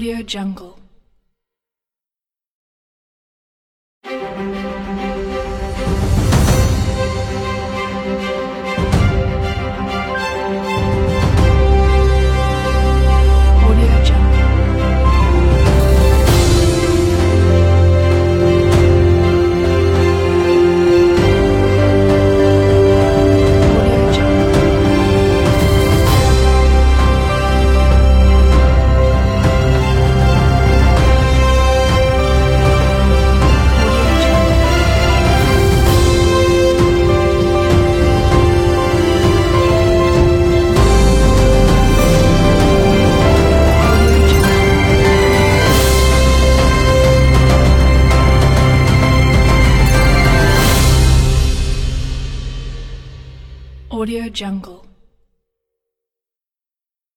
Audio Jungle. Audio Jungle.